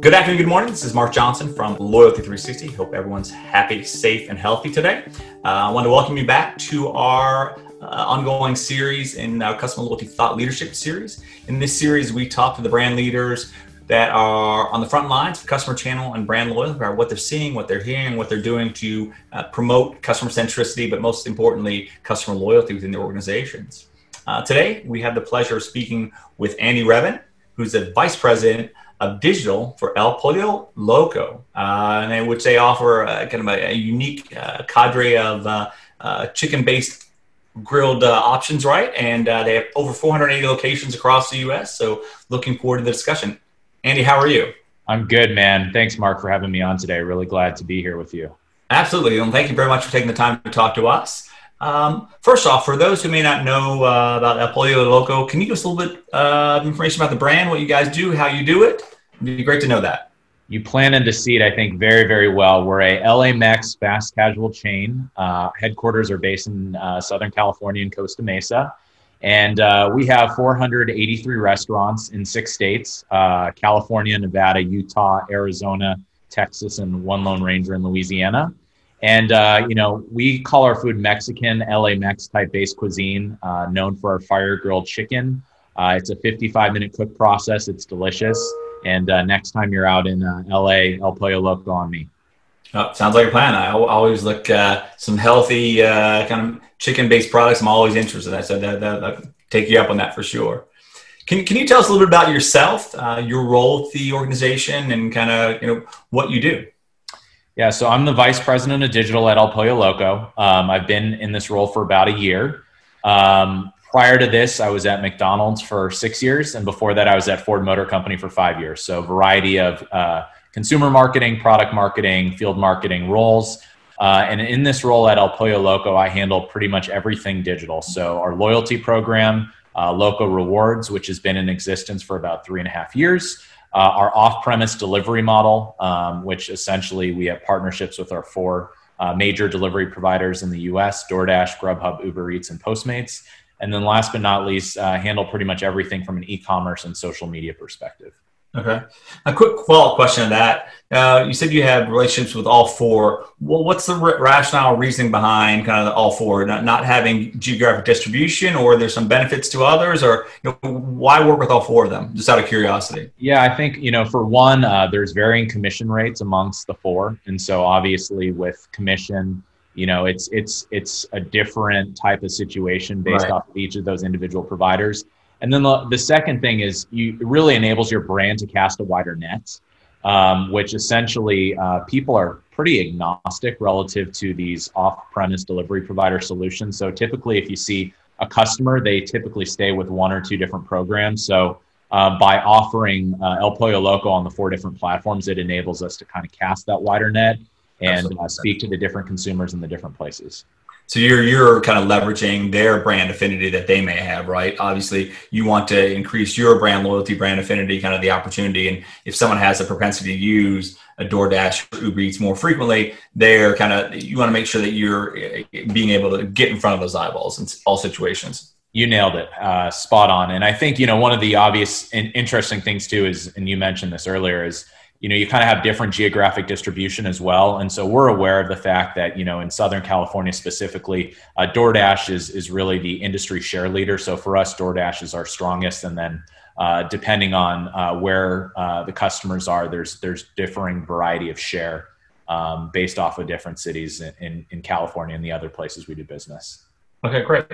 Good afternoon, good morning. This is Mark Johnson from Loyalty 360. Hope everyone's happy, safe, and healthy today. Uh, I want to welcome you back to our uh, ongoing series in our Customer Loyalty Thought Leadership series. In this series, we talk to the brand leaders that are on the front lines of customer channel and brand loyalty about what they're seeing, what they're hearing, what they're doing to uh, promote customer centricity, but most importantly, customer loyalty within their organizations. Uh, today, we have the pleasure of speaking with Andy Rebhun, who's the Vice President of Digital for El Pollo Loco, uh, in which they offer uh, kind of a, a unique uh, cadre of uh, uh, chicken-based grilled options, right? And they have over 480 locations across the U.S. So, looking forward to the discussion. Andy, how are you? I'm good, man. Thanks, Mark, for having me on today. Really glad to be here with you. Absolutely. And thank you very much for taking the time to talk to us. Um, first off, for those who may not know uh, about El Pollo Loco, can you give us a little bit uh, of information about the brand, what you guys do, how you do it? It'd be great to know that. You plan and seed, I think, very, very well. We're a LA Mex fast casual chain. Uh, headquarters are based in uh, Southern California and Costa Mesa. And uh, we have 483 restaurants in six states uh, California, Nevada, Utah, Arizona, Texas, and one Lone Ranger in Louisiana. And, uh, you know, we call our food Mexican, LA Mex type based cuisine, uh, known for our fire grilled chicken. Uh, it's a 55 minute cook process, it's delicious. And uh, next time you're out in LA, El Pollo Loco on me. Oh, sounds like a plan. I always look uh, some healthy uh, kind of chicken-based products. I'm always interested. I said that, that, that take you up on that for sure. Can, can you tell us a little bit about yourself, uh, your role with the organization, and kind of you know what you do? Yeah, so I'm the vice president of digital at El Pollo Loco. Um, I've been in this role for about a year. Um, prior to this, I was at McDonald's for six years, and before that, I was at Ford Motor Company for five years. So, variety of uh, consumer marketing, product marketing, field marketing roles. Uh, and in this role at El Pollo Loco, I handle pretty much everything digital. So our loyalty program, uh, Loco Rewards, which has been in existence for about three and a half years. Uh, our off-premise delivery model, um, which essentially we have partnerships with our four uh, major delivery providers in the U.S: DoorDash, Grubhub, Uber Eats, and Postmates. And then last but not least, uh, handle pretty much everything from an e-commerce and social media perspective. Okay. A quick follow up question on that. Uh, you said you have relationships with all four. Well, what's the r- rationale, reasoning behind kind of all four, not, not having geographic distribution, or there's some benefits to others, or you know, why work with all four of them? Just out of curiosity. Yeah, I think you know, for one, uh, there's varying commission rates amongst the four, and so obviously with commission, you know, it's it's it's a different type of situation based right. off of each of those individual providers. And then the, the second thing is you it really enables your brand to cast a wider net, um, which essentially uh, people are pretty agnostic relative to these off-premise delivery provider solutions. So typically, if you see a customer, they typically stay with one or two different programs. So uh, by offering uh, El Pollo Loco on the four different platforms, it enables us to kind of cast that wider net and uh, speak to the different consumers in the different places. So you're you're kind of leveraging their brand affinity that they may have, right? Obviously, you want to increase your brand loyalty, brand affinity, kind of the opportunity. And if someone has a propensity to use a DoorDash or Uber Eats more frequently, they're kind of you want to make sure that you're eh, being able to get in front of those eyeballs in all situations. You nailed it, uh, spot on. And I think you know one of the obvious and interesting things too is, and you mentioned this earlier, is you know you kind of have different geographic distribution as well. And so we're aware of the fact that you know in southern california specifically uh, doordash is is really the industry share leader. So for us doordash is our strongest. And then uh, depending on uh, where uh, the customers are there's there's differing variety of share um, based off of different cities in, in, in, california and the other places we do business. Okay great.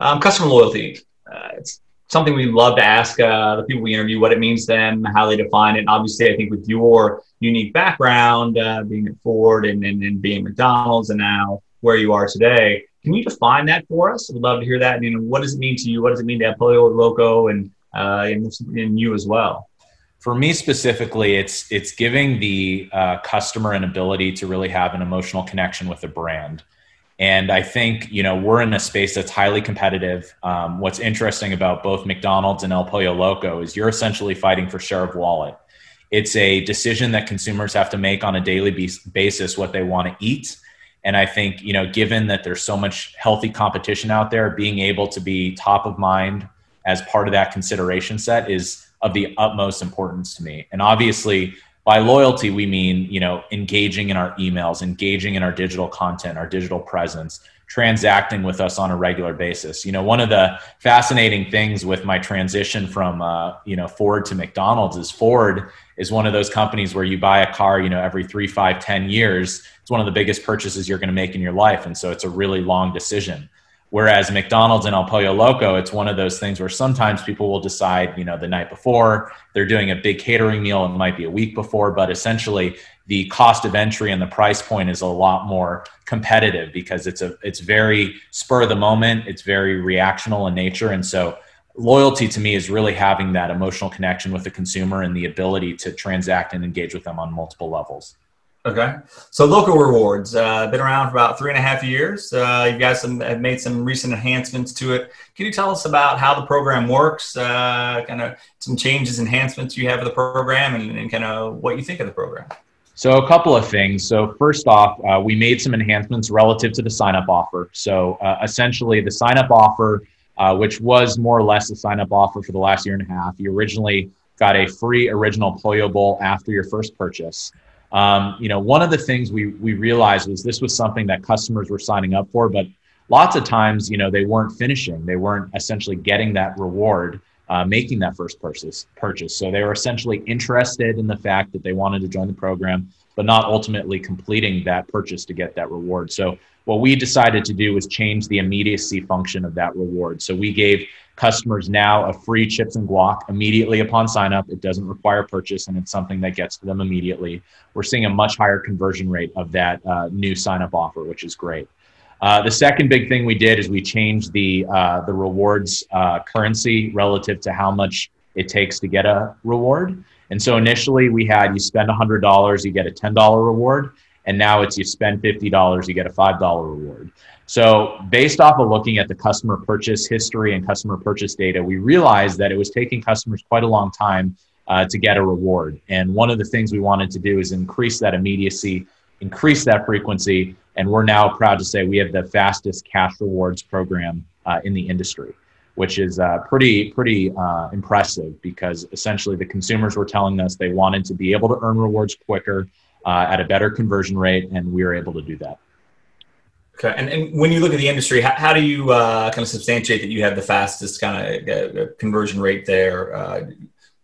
Um, customer loyalty. Uh, it's something we love to ask uh, the people we interview what it means to them, how they define it. And obviously, I think with your unique background, uh, being at Ford and, and, and being McDonald's and now where you are today, can you define that for us? We'd love to hear that. And, you know, what does it mean to you? What does it mean to Pollo Loco and, uh, and, and you as well? For me specifically, it's it's giving the uh, customer an ability to really have an emotional connection with the brand. And I think, you know, we're in a space that's highly competitive. Um, what's interesting about both McDonald's and El Pollo Loco is you're essentially fighting for share of wallet. It's a decision that consumers have to make on a daily basis what they want to eat. And I think, you know, given that there's so much healthy competition out there, being able to be top of mind as part of that consideration set is of the utmost importance to me. And obviously, by loyalty we mean you know engaging in our emails engaging in our digital content our digital presence transacting with us on a regular basis. You know one of the fascinating things with my transition from uh, you know ford to mcdonald's is ford is one of those companies where you buy a car you know every three five ten years it's one of the biggest purchases you're going to make in your life. And so it's a really long decision Whereas McDonald's and El Pollo Loco, it's one of those things where sometimes people will decide, you know, the night before they're doing a big catering meal. It might be a week before, but essentially the cost of entry and the price point is a lot more competitive because it's a it's very spur of the moment. It's very reactional in nature, and so loyalty to me is really having that emotional connection with the consumer and the ability to transact and engage with them on multiple levels. Okay. So Loco rewards, uh, been around for about three and a half years. Uh, you guys have made some recent enhancements to it. Can you tell us about how the program works, uh, kind of some changes, enhancements you have of the program and, and kind of what you think of the program? So a couple of things. So first off, uh, we made some enhancements relative to the sign-up offer. So uh, essentially the sign-up offer, uh, which was more or less a sign-up offer for the last year and a half, you originally got a free original Bowl after your first purchase. Um, you know, one of the things we we realized was this was something that customers were signing up for, but lots of times, you know, they weren't finishing. They weren't essentially getting that reward, uh, making that first purchase. Purchase. So they were essentially interested in the fact that they wanted to join the program, but not ultimately completing that purchase to get that reward. So what we decided to do was change the immediacy function of that reward. So we gave customers now a free chips and guac immediately upon sign up. It doesn't require purchase and it's something that gets to them immediately. We're seeing a much higher conversion rate of that uh, new sign up offer, which is great. Uh, the second big thing we did is we changed the uh, the rewards uh, currency relative to how much it takes to get a reward. And so initially we had you spend $100, you get a $10 reward. And now it's you spend $50, you get a $5 reward. So, based off of looking at the customer purchase history and customer purchase data, we realized that it was taking customers quite a long time uh, to get a reward. And one of the things we wanted to do is increase that immediacy, increase that frequency. And we're now proud to say we have the fastest cash rewards program uh, in the industry, which is uh, pretty, pretty uh, impressive because essentially the consumers were telling us they wanted to be able to earn rewards quicker uh, at a better conversion rate, and we were able to do that. Okay, and, and when you look at the industry, how, how do you uh, kind of substantiate that you have the fastest kind of uh, conversion rate there? Uh,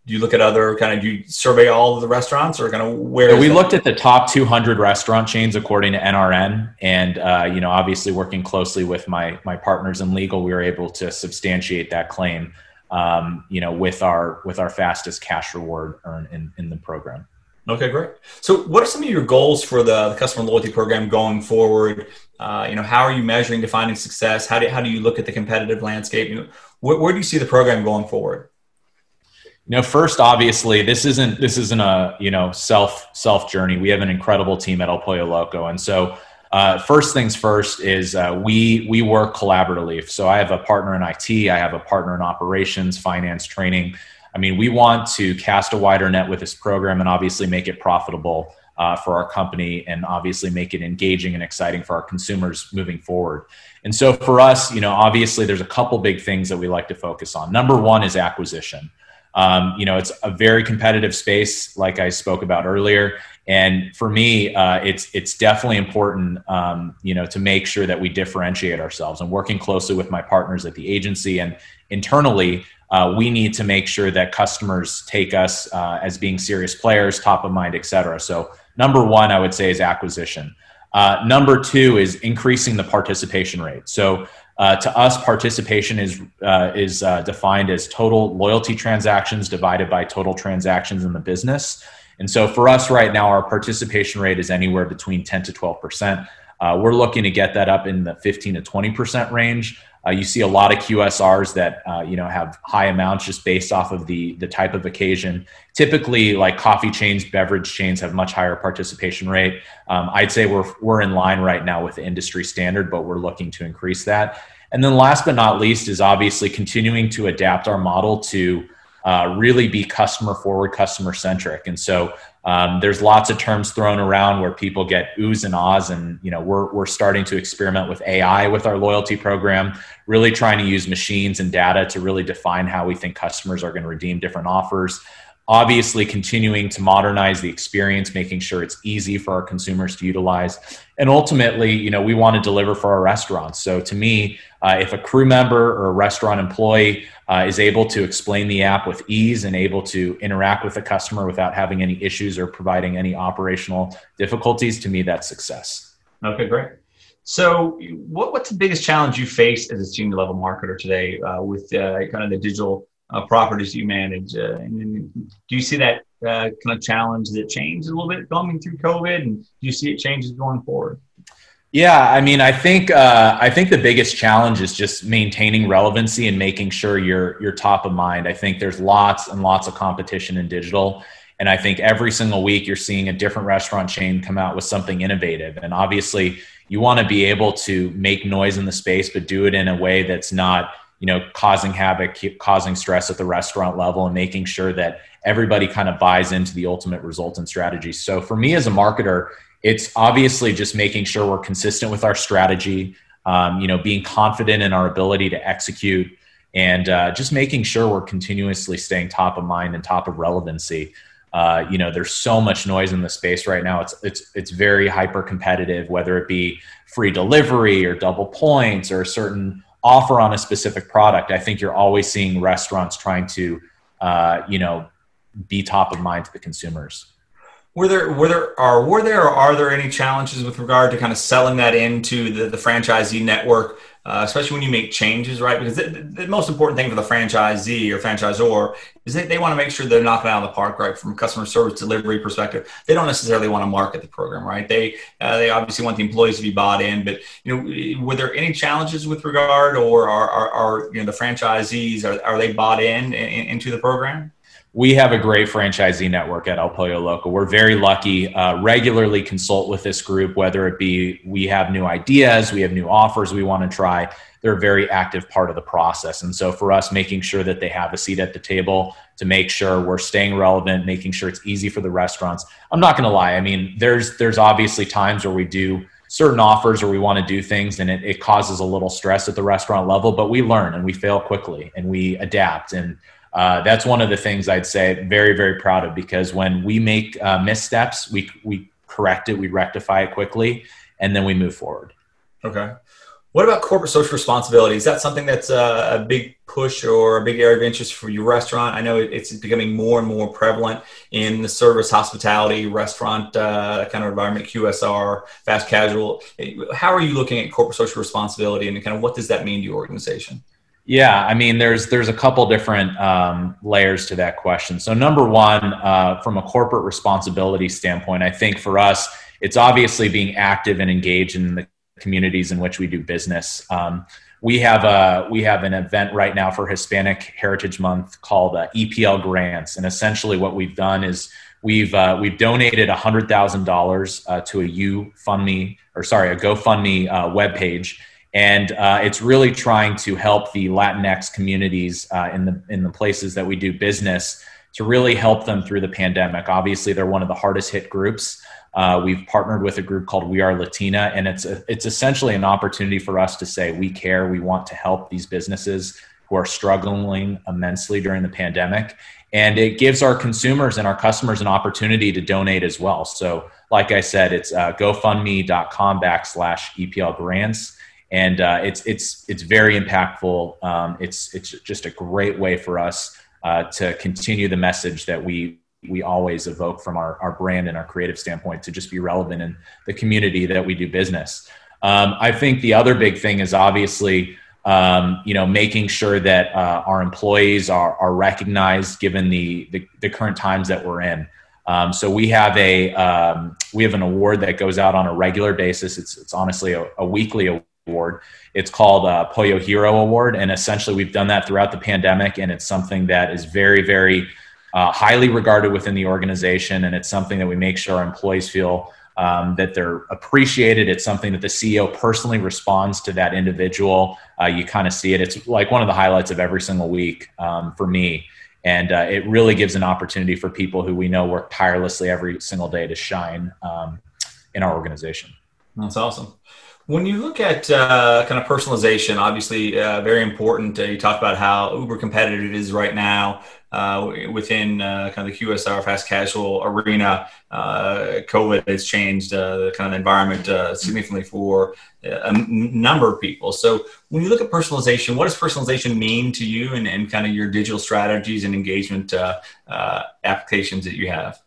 do you look at other kind of do you survey all of the restaurants or kind of where we looked at the top 200 restaurant chains according to nrn and uh, you know obviously working closely with my my partners in legal we were able to substantiate that claim um, you know with our with our fastest cash reward earn in, in the program Okay, great. So, what are some of your goals for the, the customer loyalty program going forward? Uh, you know, how are you measuring defining success? How do how do you look at the competitive landscape? You know, where, where do you see the program going forward? You know, first, obviously, this isn't this isn't a you know self self journey. We have an incredible team at El Pollo Loco, and so uh, first things first is uh, we we work collaboratively. So I have a partner in IT, I have a partner in operations, finance, training. I mean, we want to cast a wider net with this program and obviously make it profitable uh, for our company and obviously make it engaging and exciting for our consumers moving forward. And so for us, you know, obviously there's a couple big things that we like to focus on. Number one is acquisition. Um, you know, it's a very competitive space, like I spoke about earlier. And for me, uh, it's it's definitely important, um, you know, to make sure that we differentiate ourselves. And working closely with my partners at the agency and internally, uh, we need to make sure that customers take us uh, as being serious players, top of mind, et cetera. So, number one, I would say is acquisition. Uh, number two is increasing the participation rate. So, uh, to us, participation is uh, is uh, defined as total loyalty transactions divided by total transactions in the business. And so, for us right now, our participation rate is anywhere between 10 to 12 percent. we're looking to get that up in the 15 to 20 percent range. Uh, you see a lot of QSRs that uh, you know have high amounts just based off of the the type of occasion. Typically, like coffee chains, beverage chains have much higher participation rate. Um, I'd say we're we're in line right now with the industry standard, but we're looking to increase that. And then last but not least is obviously continuing to adapt our model to uh, really be customer forward, customer centric. And so um, there's lots of terms thrown around where people get oohs and ahs, and you know we're we're starting to experiment with AI with our loyalty program, really trying to use machines and data to really define how we think customers are going to redeem different offers. Obviously continuing to modernize the experience making sure it's easy for our consumers to utilize. And ultimately you know we want to deliver for our restaurants. So to me uh, if a crew member or a restaurant employee uh, is able to explain the app with ease and able to interact with the customer without having any issues or providing any operational difficulties to me that's success. Okay great. So what, what's the biggest challenge you face as a senior level marketer today uh, with uh, kind of the digital uh, properties you manage. Uh, and do you see that uh, kind of challenge that changed a little bit coming through COVID, and do you see it changes going forward? Yeah, I mean, I think uh, I think the biggest challenge is just maintaining relevancy and making sure you're you're top of mind. I think there's lots and lots of competition in digital, and I think every single week you're seeing a different restaurant chain come out with something innovative. And obviously, you want to be able to make noise in the space, but do it in a way that's not you know causing havoc causing stress at the restaurant level and making sure that everybody kind of buys into the ultimate result and strategy. So for me as a marketer it's obviously just making sure we're consistent with our strategy um, you know being confident in our ability to execute and uh, just making sure we're continuously staying top of mind and top of relevancy. Uh, you know there's so much noise in the space right now. It's it's it's very hyper competitive whether it be free delivery or double points or a certain offer on a specific product, I think you're always seeing restaurants trying to, uh, you know, be top of mind to the consumers. Were there were there are were there or are there any challenges with regard to kind of selling that into the, the franchisee network uh, especially when you make changes, right? Because the, the, most important thing for the franchisee or franchisor is they, they want to make sure they're knocking out of the park, right? From a customer service delivery perspective, they don't necessarily want to market the program, right? They uh, they obviously want the employees to be bought in, but you know, were there any challenges with regard, or are, are, are you know the franchisees are, are they bought in, in into the program? We have a great franchisee network at El Pollo Loco. We're very lucky. Uh, regularly consult with this group, whether it be we have new ideas, we have new offers we want to try. They're a very active part of the process. And so for us, making sure that they have a seat at the table to make sure we're staying relevant, making sure it's easy for the restaurants. I'm not going to lie. I mean, there's there's obviously times where we do certain offers or we want to do things and it, it causes a little stress at the restaurant level, but we learn and we fail quickly and we adapt and uh, that's one of the things I'd say very, very proud of because when we make uh, missteps, we, we correct it, we rectify it quickly, and then we move forward. Okay. What about corporate social responsibility? Is that something that's a, a, big push or a big area of interest for your restaurant? I know it's becoming more and more prevalent in the service, hospitality, restaurant uh, kind of environment, QSR, fast casual. How are you looking at corporate social responsibility and kind of what does that mean to your organization? Yeah, I mean, there's there's a couple different um, layers to that question. So, number one, uh, from a corporate responsibility standpoint, I think for us, it's obviously being active and engaged in the communities in which we do business. Um, we have a we have an event right now for Hispanic Heritage Month called uh, EPL Grants, and essentially what we've done is we've uh, we've donated hundred thousand uh, dollars to a U Fund Me or sorry a GoFundMe uh, web page and uh, it's really trying to help the Latinx communities uh, in the in the places that we do business to really help them through the pandemic. Obviously, they're one of the hardest hit groups. Uh, we've partnered with a group called We Are Latina, and it's a, it's essentially an opportunity for us to say we care, we want to help these businesses who are struggling immensely during the pandemic, and it gives our consumers and our customers an opportunity to donate as well. So, like I said, it's uh, GoFundMe.com backslash EPL grants and uh, it's it's it's very impactful. Um, it's it's just a great way for us uh, to continue the message that we we always evoke from our, our brand and our creative standpoint to just be relevant in the community that we do business. Um, I think the other big thing is obviously um, you know making sure that uh, our employees are, are recognized given the, the, the current times that we're in. Um, so we have a um, we have an award that goes out on a regular basis. It's it's honestly a, a weekly award. It's called uh, Pollo Hero Award, and essentially we've done that throughout the pandemic, and it's something that is very, very uh, highly regarded within the organization, and it's something that we make sure our employees feel um, that they're appreciated. It's something that the CEO personally responds to that individual. Uh, you kind of see it. It's like one of the highlights of every single week um, for me. And uh, it really gives an opportunity for people who we know work tirelessly every single day to shine um, in our organization. That's awesome. When you look at uh, kind of personalization, obviously uh, very important. Uh, you talked about how uber competitive it is right now uh, within uh, kind of the QSR fast casual arena. Uh, COVID has changed the kind of environment significantly for a number of people. So when you look at personalization, what does personalization mean to you and, and kind of your digital strategies and engagement applications that you have?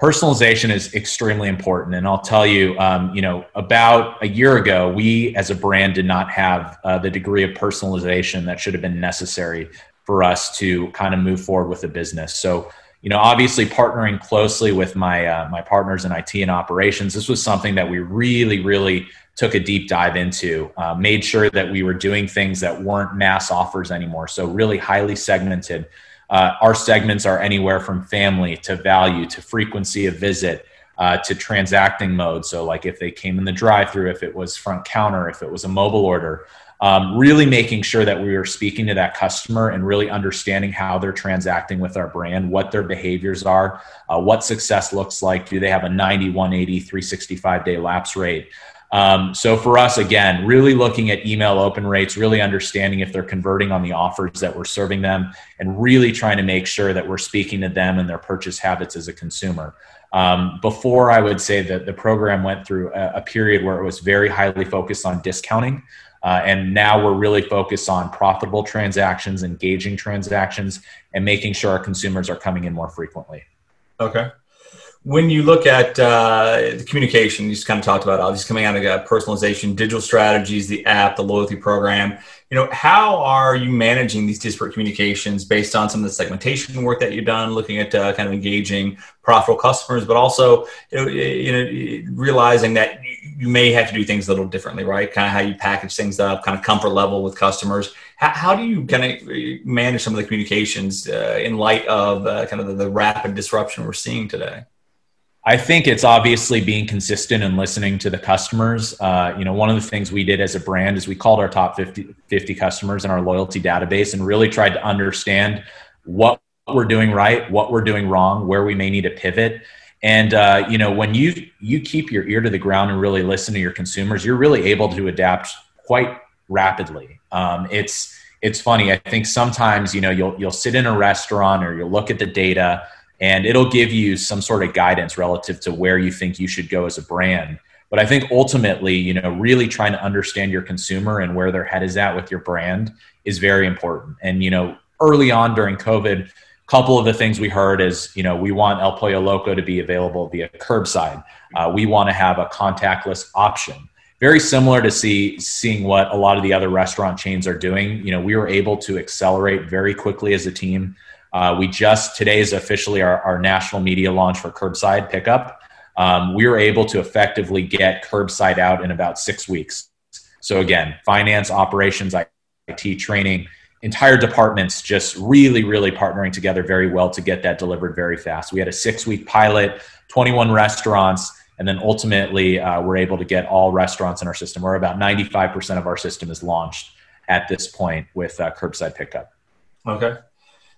Personalization is extremely important and i'll tell you um, you know about a year ago we as a brand did not have uh, the degree of personalization that should have been necessary for us to kind of move forward with the business. So you know obviously partnering closely with my uh, my partners in it and operations this was something that we really really took a deep dive into uh, made sure that we were doing things that weren't mass offers anymore. So really highly segmented uh, our segments are anywhere from family to value to frequency of visit uh, to transacting mode. So, like if they came in the drive through, if it was front counter, if it was a mobile order, um, really making sure that we are speaking to that customer and really understanding how they're transacting with our brand, what their behaviors are, uh, what success looks like. Do they have a 90, 180, 365 day lapse rate? Um, so for us, again, really looking at email open rates, really understanding if they're converting on the offers that we're serving them, and really trying to make sure that we're speaking to them and their purchase habits as a consumer. Um, before, I would say that the program went through a, a period where it was very highly focused on discounting. Uh, and now we're really focused on profitable transactions, engaging transactions, and making sure our consumers are coming in more frequently. Okay when you look at uh, the communication, you just kind of talked about all these coming out of uh, personalization, digital strategies, the app, the loyalty program. You know, how are you managing these disparate communications based on some of the segmentation work that you've done, looking at uh, kind of engaging profitable customers, but also you know, you know, realizing that you may have to do things a little differently, right? Kind of how you package things up, kind of comfort level with customers. How, how do you kind of manage some of the communications uh, in light of uh, kind of the, the rapid disruption we're seeing today? I think it's obviously being consistent and listening to the customers. Uh, you know, one of the things we did as a brand is we called our top 50, 50 customers in our loyalty database and really tried to understand what we're doing right, what we're doing wrong, where we may need to pivot. And uh, you know, when you you keep your ear to the ground and really listen to your consumers, you're really able to adapt quite rapidly. Um, it's it's funny. I think sometimes you know you'll you'll sit in a restaurant or you'll look at the data and it'll give you some sort of guidance relative to where you think you should go as a brand. But i think ultimately you know really trying to understand your consumer and where their head is at with your brand is very important. And you know early on during covid a couple of the things we heard is you know we want el pollo loco to be available via curbside. Uh, we want to have a contactless option. Very similar to see seeing what a lot of the other restaurant chains are doing. You know we were able to accelerate very quickly as a team uh, we just today is officially our, our, national media launch for curbside pickup. Um, we were able to effectively get curbside out in about six weeks. So again, finance, operations, IT, training, entire departments just really, really partnering together very well to get that delivered very fast. We had a six-week pilot, 21 restaurants, and then ultimately uh, we're able to get all restaurants in our system. We're about 95% of our system is launched at this point with uh, curbside pickup. Okay.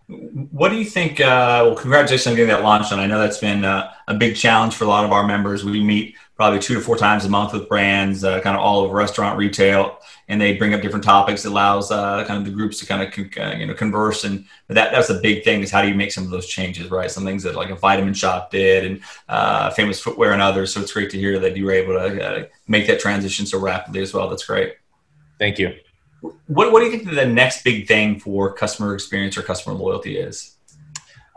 What do you think? Uh, well, congratulations on getting that launched, and I know that's been uh, a big challenge for a lot of our members. We meet probably two to four times a month with brands, uh, kind of all over restaurant, retail, and they bring up different topics. It allows uh, kind of the groups to kind of uh, you know converse, and that that's a big thing. Is how do you make some of those changes, right? Some things that like a Vitamin Shoppe did, and uh, Famous Footwear and others. So it's great to hear that you were able to make that transition so rapidly as well. That's great. Thank you. What, what do you think the next big thing for customer experience or customer loyalty is?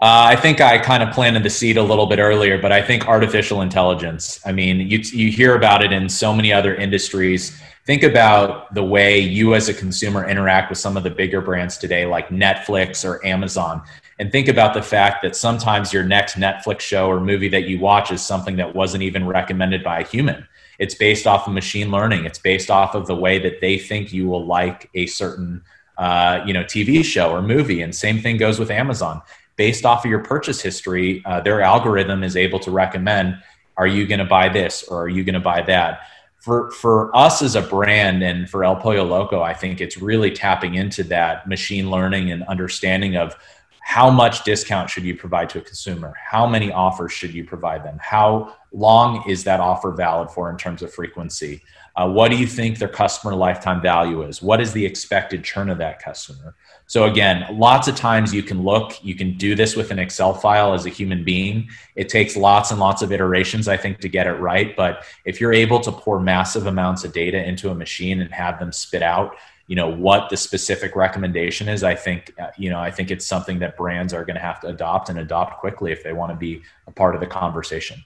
Uh, I think I kind of planted the seed a little bit earlier, but I think artificial intelligence. I mean, you, you hear about it in so many other industries. Think about the way you as a consumer interact with some of the bigger brands today, like Netflix or Amazon. And think about the fact that sometimes your next Netflix show or movie that you watch is something that wasn't even recommended by a human it's based off of machine learning it's based off of the way that they think you will like a certain uh, you know tv show or movie and same thing goes with amazon based off of your purchase history uh, their algorithm is able to recommend are you going to buy this or are you going to buy that for for us as a brand and for el pollo loco i think it's really tapping into that machine learning and understanding of how much discount should you provide to a consumer? How many offers should you provide them? How long is that offer valid for in terms of frequency? Uh, what do you think their customer lifetime value is? What is the expected churn of that customer? So again, lots of times you can look, you can do this with an Excel file as a human being. It takes lots and lots of iterations, I think, to get it right. But if you're able to pour massive amounts of data into a machine and have them spit out, you know, what the specific recommendation is, I think, uh, you know, I think it's something that brands are going to have to adopt and adopt quickly if they want to be a part of the conversation.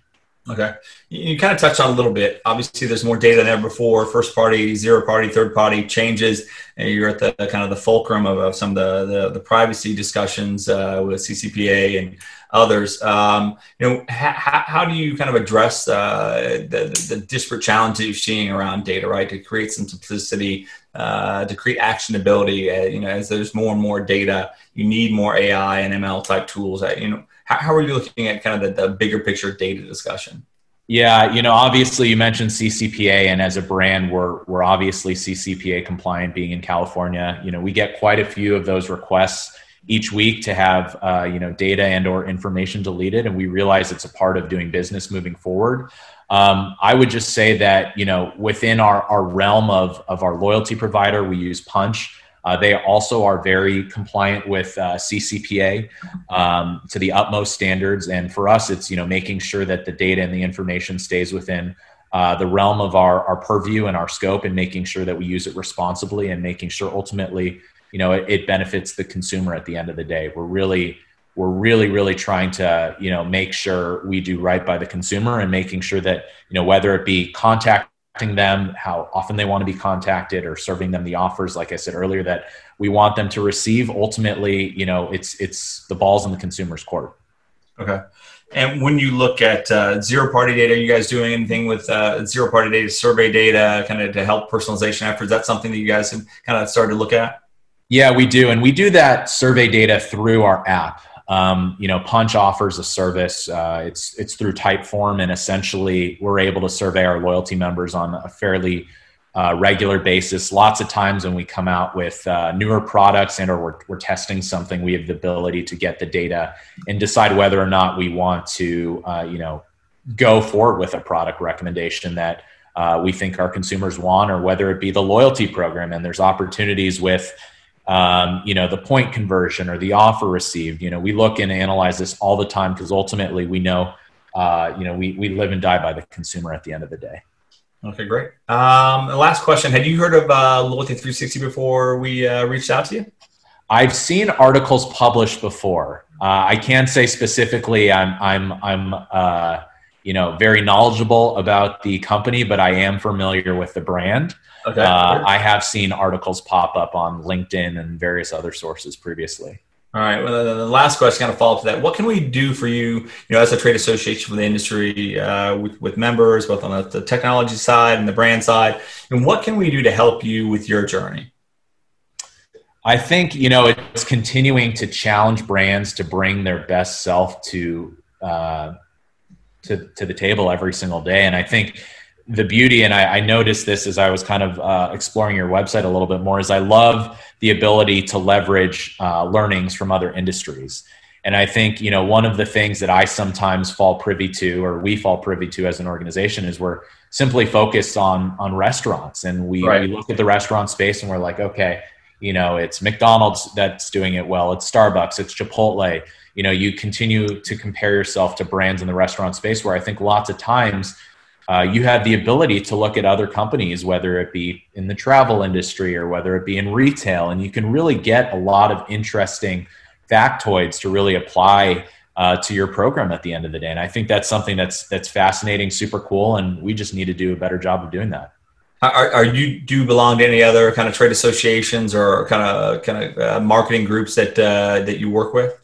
Okay. You kind of touched on a little bit. Obviously, there's more data than ever before. First party, zero party, third party changes. And you're at the kind of the fulcrum of, of some of the, the, the privacy discussions uh, with CCPA and others. Um, you know, ha- how do you kind of address uh, the, the disparate challenges you're seeing around data, right? To create some simplicity, uh, to create actionability. Uh, you know, as there's more and more data, you need more AI and ML type tools. That, you know, how, how are you looking at kind of the, the bigger picture data discussion? Yeah, you know, obviously you mentioned CCPA, and as a brand, we're we're obviously CCPA compliant. Being in California, you know, we get quite a few of those requests each week to have uh, you know data and or information deleted, and we realize it's a part of doing business moving forward. Um, I would just say that you know within our our realm of of our loyalty provider, we use Punchh. Uh, they also are very compliant with uh, CCPA um, to the utmost standards, and for us, it's you know making sure that the data and the information stays within uh, the realm of our our purview and our scope, and making sure that we use it responsibly, and making sure ultimately you know it, it benefits the consumer at the end of the day. We're really we're really really trying to you know make sure we do right by the consumer and making sure that you know whether it be contact them how often they want to be contacted or serving them the offers like i said earlier that we want them to receive. Ultimately you know it's it's the balls in the consumer's court. Okay. And when you look at uh, zero party data are you guys doing anything with uh, zero party data survey data kind of to help personalization efforts? That something that you guys have kind of started to look at? Yeah we do. And we do that survey data through our app um, you know, Punchh offers a service. Uh, it's it's through Typeform, and essentially we're able to survey our loyalty members on a fairly uh, regular basis. Lots of times when we come out with uh, newer products and or we're, we're testing something, we have the ability to get the data and decide whether or not we want to, uh, you know, go forward with a product recommendation that uh, we think our consumers want, or whether it be the loyalty program. And there's opportunities with um, you know the point conversion or the offer received. You know we look and analyze this all the time because ultimately we know uh, you know we, we live and die by the consumer at the end of the day. Okay great. Um, last question. Had you heard of uh, loyalty 360 before we uh, reached out to you? I've seen articles published before. Uh, i can't say specifically i'm i'm i'm uh, you know very knowledgeable about the company but i am familiar with the brand Okay. Uh, I have seen articles pop up on LinkedIn and various other sources previously. All right. Well, the last question, kind of follow up to that. What can we do for you, you know, as a trade association for the industry, uh, with, with members, both on the, the, technology side and the brand side, and what can we do to help you with your journey? I think you know it's continuing to challenge brands to bring their best self to uh, to to the table every single day, and I think the beauty, and I, I, noticed this as I was kind of uh, exploring your website a little bit more, is I love the ability to leverage uh, learnings from other industries. And I think you know one of the things that I sometimes fall privy to, or we fall privy to as an organization, is we're simply focused on on restaurants, and we, right. we look at the restaurant space and we're like, okay, you know, it's McDonald's that's doing it well, it's Starbucks, it's Chipotle. You know, you continue to compare yourself to brands in the restaurant space where I think lots of times uh, you have the ability to look at other companies, whether it be in the travel industry or whether it be in retail, and you can really get a lot of interesting factoids to really apply uh, to your program at the end of the day. And I think that's something that's that's fascinating, super cool, and we just need to do a better job of doing that. Are, are you do you belong to any other kind of trade associations or kind of kind of uh, marketing groups that uh, that you work with?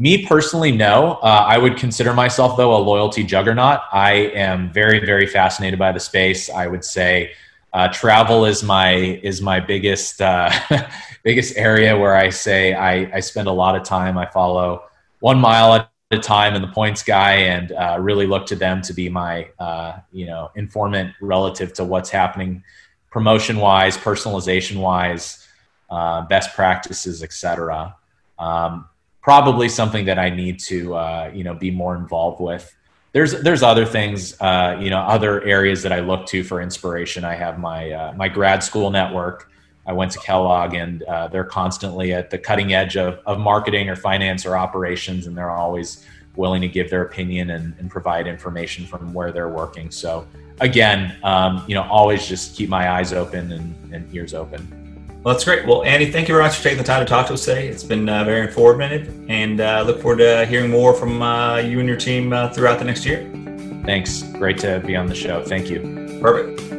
Me personally, no. Uh, I would consider myself, though, a loyalty juggernaut. I am very, very fascinated by the space. I would say uh, travel is my is my biggest uh, biggest area where I say I, I spend a lot of time. I follow one mile at a time in the points guy, and uh, really look to them to be my uh, you know informant relative to what's happening promotion wise, personalization wise, uh, best practices, etc. Um, probably something that I need to uh, you know be more involved with. there's there's other things, uh, you know, other areas that I look to for inspiration. I have my uh, my grad school network. I went to Kellogg, and uh, they're constantly at the cutting edge of, of marketing or finance or operations, and they're always willing to give their opinion and, and provide information from where they're working. So again, um, you know, always just keep my eyes open and, and ears open. Well, that's great. Well, Andy, thank you very much for taking the time to talk to us today. It's been uh, very informative, and uh, look forward to hearing more from uh, you and your team uh, throughout the next year. Thanks. Great to be on the show. Thank you. Perfect.